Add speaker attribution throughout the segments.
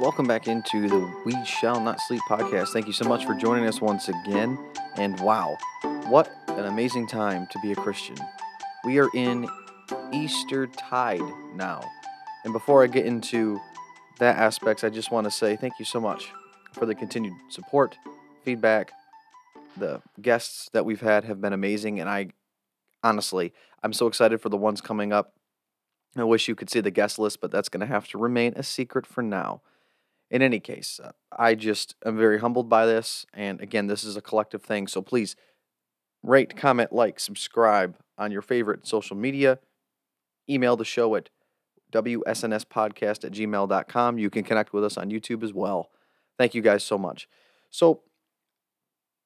Speaker 1: welcome back into the We Shall Not Sleep podcast. Thank you so much for joining us once again. And wow, what an amazing time to be a Christian. We are in Easter tide now. And before I get into that aspects, I just want to say thank you so much for the continued support, feedback. The guests that we've had have been amazing, and I honestly, I'm so excited for the ones coming up. I wish you could see the guest list, but that's going to have to remain a secret for now. In any case, uh, I just am very humbled by this. And again, this is a collective thing. So please rate, comment, like, subscribe on your favorite social media. Email the show at wsnspodcast at gmail.com. You can connect with us on YouTube as well. Thank you guys so much. So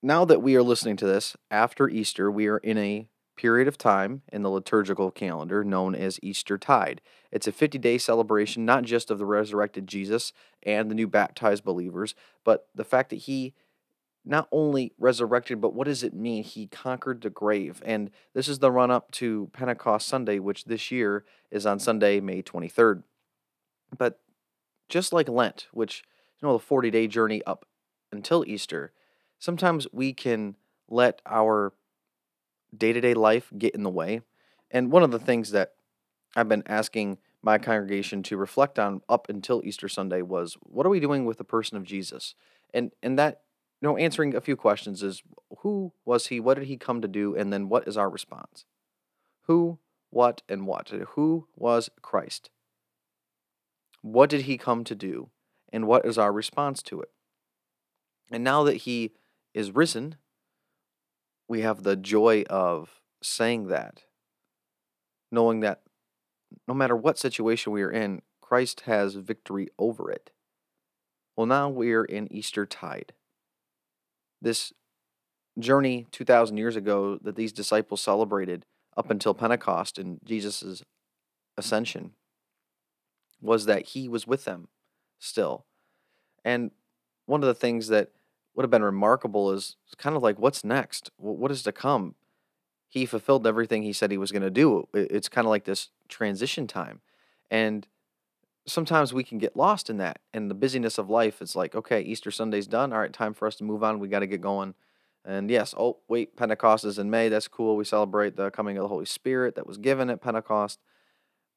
Speaker 1: now that we are listening to this after Easter, we are in a period of time in the liturgical calendar known as Easter Tide. It's a 50 day celebration, not just of the resurrected Jesus and the new baptized believers, but the fact that he not only resurrected, but what does it mean? He conquered the grave. And this is the run up to Pentecost Sunday, which this year is on Sunday, May 23rd. But just like Lent, which, you know, the 40 day journey up until Easter, sometimes we can let our day to day life get in the way. And one of the things that I've been asking my congregation to reflect on up until Easter Sunday was what are we doing with the person of Jesus? And and that you know answering a few questions is who was he? What did he come to do? And then what is our response? Who, what, and what? Who was Christ? What did he come to do? And what is our response to it? And now that he is risen, we have the joy of saying that, knowing that no matter what situation we are in, Christ has victory over it. Well, now we are in Easter tide. This journey 2,000 years ago that these disciples celebrated up until Pentecost and Jesus' ascension was that he was with them still. And one of the things that would have been remarkable is kind of like what's next? What is to come? He fulfilled everything he said he was going to do. It's kind of like this transition time. And sometimes we can get lost in that. And the busyness of life is like, okay, Easter Sunday's done. All right, time for us to move on. We got to get going. And yes, oh, wait, Pentecost is in May. That's cool. We celebrate the coming of the Holy Spirit that was given at Pentecost.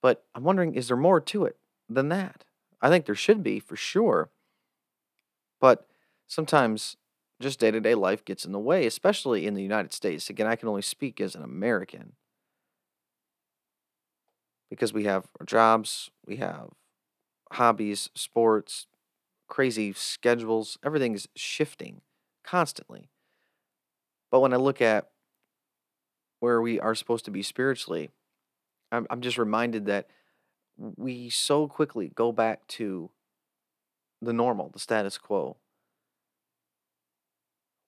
Speaker 1: But I'm wondering, is there more to it than that? I think there should be for sure. But sometimes just day to day life gets in the way, especially in the United States. Again, I can only speak as an American because we have our jobs, we have hobbies, sports, crazy schedules. Everything is shifting constantly. But when I look at where we are supposed to be spiritually, I'm, I'm just reminded that we so quickly go back to the normal, the status quo.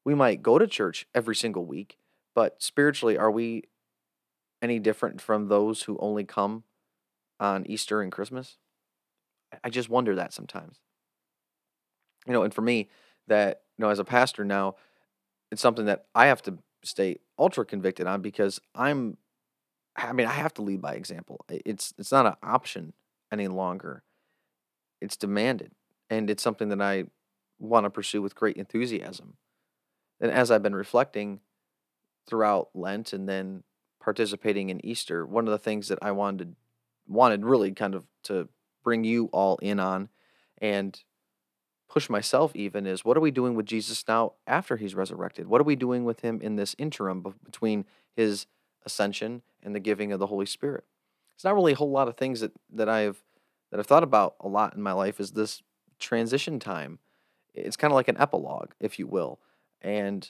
Speaker 1: We might go to church every single week, but spiritually, are we any different from those who only come on Easter and Christmas? I just wonder that sometimes. You know, and for me, that, you know, as a pastor now, it's something that I have to stay ultra convicted on because I'm I mean, I have to lead by example. It's it's not an option any longer. It's demanded. And it's something that I want to pursue with great enthusiasm. And as I've been reflecting throughout Lent and then participating in Easter, one of the things that I wanted wanted really kind of to bring you all in on and push myself even is what are we doing with Jesus now after he's resurrected? What are we doing with him in this interim between his ascension and the giving of the Holy Spirit? It's not really a whole lot of things that, that I've that I've thought about a lot in my life is this transition time. It's kind of like an epilogue, if you will. And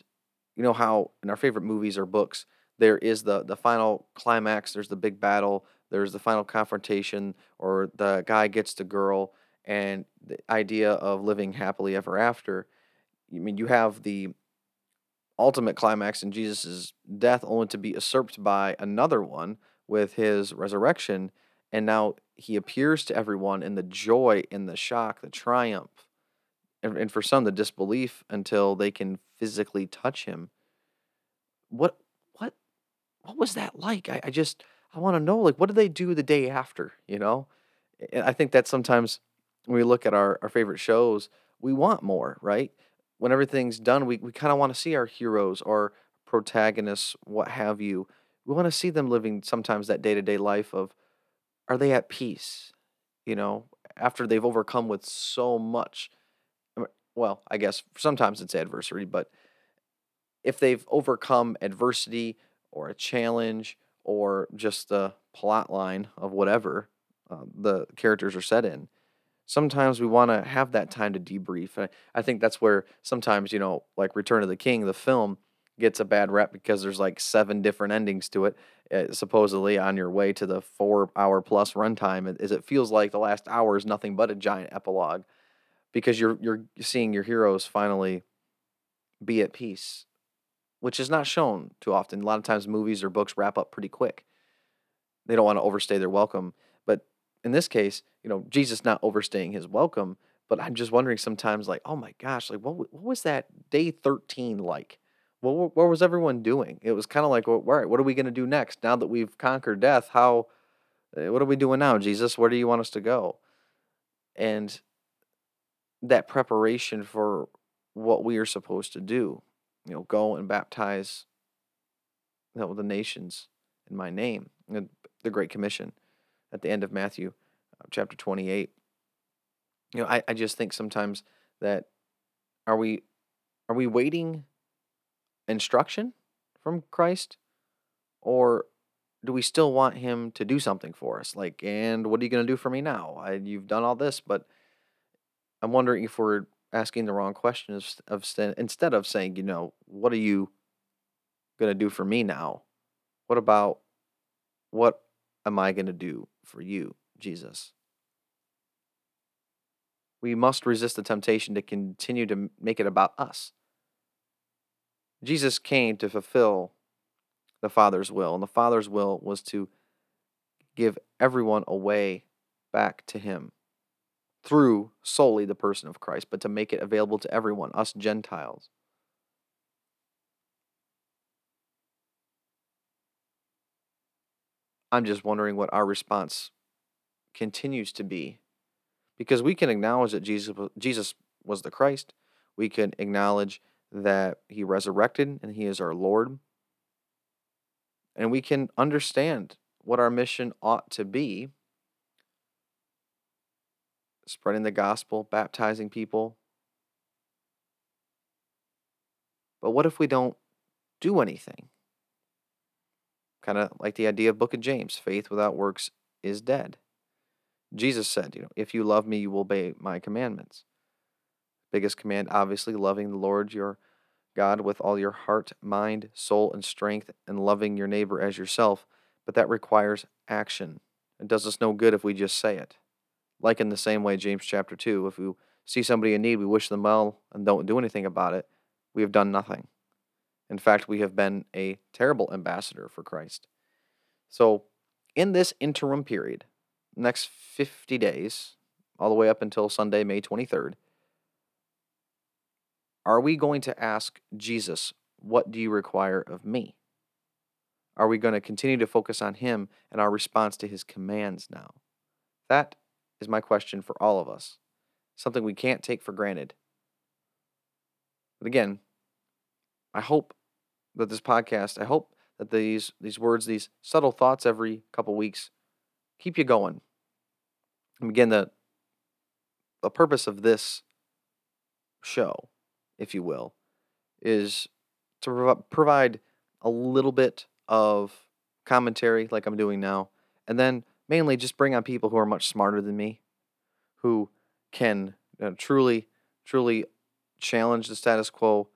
Speaker 1: you know how in our favorite movies or books, there is the the final climax, there's the big battle, there's the final confrontation, or the guy gets the girl, and the idea of living happily ever after. I mean, you have the ultimate climax in Jesus' death only to be usurped by another one with his resurrection. And now he appears to everyone in the joy, in the shock, the triumph, and, for some the disbelief until they can physically touch him. What what what was that like? I, I just I want to know like what did they do the day after, you know? And I think that sometimes when we look at our, our favorite shows, we want more, right? When everything's done, we, we kind of want to see our heroes or protagonists, what have you. We want to see them living sometimes that day to day life of are they at peace? You know, after they've overcome with so much. Well, I guess sometimes it's adversity, but if they've overcome adversity or a challenge or just the plot line of whatever uh, the characters are set in, sometimes we want to have that time to debrief. I, I think that's where sometimes, you know, like Return of the King, the film gets a bad rep because there's like seven different endings to it. Uh, supposedly on your way to the four hour plus runtime, is it feels like the last hour is nothing but a giant epilogue because you're you're seeing your heroes finally be at peace, which is not shown too often. A lot of times, movies or books wrap up pretty quick. They don't want to overstay their welcome, but in this case, you know, Jesus not overstaying his welcome, but I'm just wondering sometimes, like, oh my gosh, like what what was that day 13 like? What what was everyone doing? It was kind of like, well, all right, what are we going to do next? Now that we've conquered death, how? Eh, what are we doing now, Jesus? Where do you want us to go? And that preparation for what we are supposed to do, you know, go and baptize you know, the nations in my name, the Great Commission at the end of Matthew uh, chapter 28. You know, I, I just think sometimes that are we are we waiting instruction from Christ or do we still want him to do something for us? Like, and what are you going to do for me now? I, you've done all this, but I'm wondering if we're asking the wrong questions of, of instead of saying, you know, what are you going to do for me now? What about what am I going to do for you, Jesus? We must resist the temptation to continue to make it about us. Jesus came to fulfill the Father's will, and the Father's will was to give everyone a way back to Him through solely the person of Christ, but to make it available to everyone, us Gentiles. I'm just wondering what our response continues to be. Because we can acknowledge that Jesus, Jesus was the Christ. We can acknowledge that he resurrected and he is our Lord. And we can understand what our mission ought to be spreading the gospel, baptizing people. But what if we don't do anything? Kind of like the idea of Book of James faith without works is dead. Jesus said, you know, if you love me, you will obey my commandments. Biggest command, obviously, loving the Lord your God with all your heart, mind, soul, and strength, and loving your neighbor as yourself. But that requires action. It does us no good if we just say it. Like in the same way, James chapter 2, if we see somebody in need, we wish them well and don't do anything about it, we have done nothing. In fact, we have been a terrible ambassador for Christ. So, in this interim period, next 50 days, all the way up until Sunday, May 23rd, are we going to ask Jesus, What do you require of me? Are we going to continue to focus on Him and our response to His commands now? That is my question for all of us. Something we can't take for granted. But again, I hope that this podcast, I hope that these these words, these subtle thoughts every couple weeks keep you going. And again, the the purpose of this show, if you will, is to provide a little bit of commentary like I'm doing now, and then mainly just bring on people who are much smarter than me, who can you know, truly, truly challenge the status quo,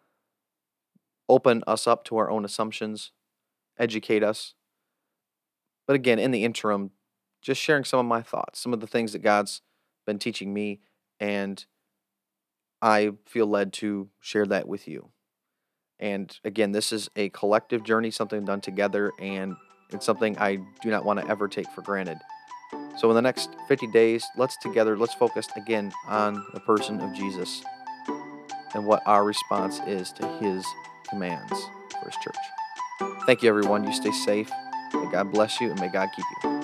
Speaker 1: open us up to our own assumptions, educate us. But again, in the interim, just sharing some of my thoughts, some of the things that God's been teaching me, and I feel led to share that with you. And again, this is a collective journey, something done together, and it's something I do not want to ever take for granted. So, in the next 50 days, let's together, let's focus again on the person of Jesus and what our response is to his commands for his church. Thank you, everyone. You stay safe. May God bless you and may God keep you.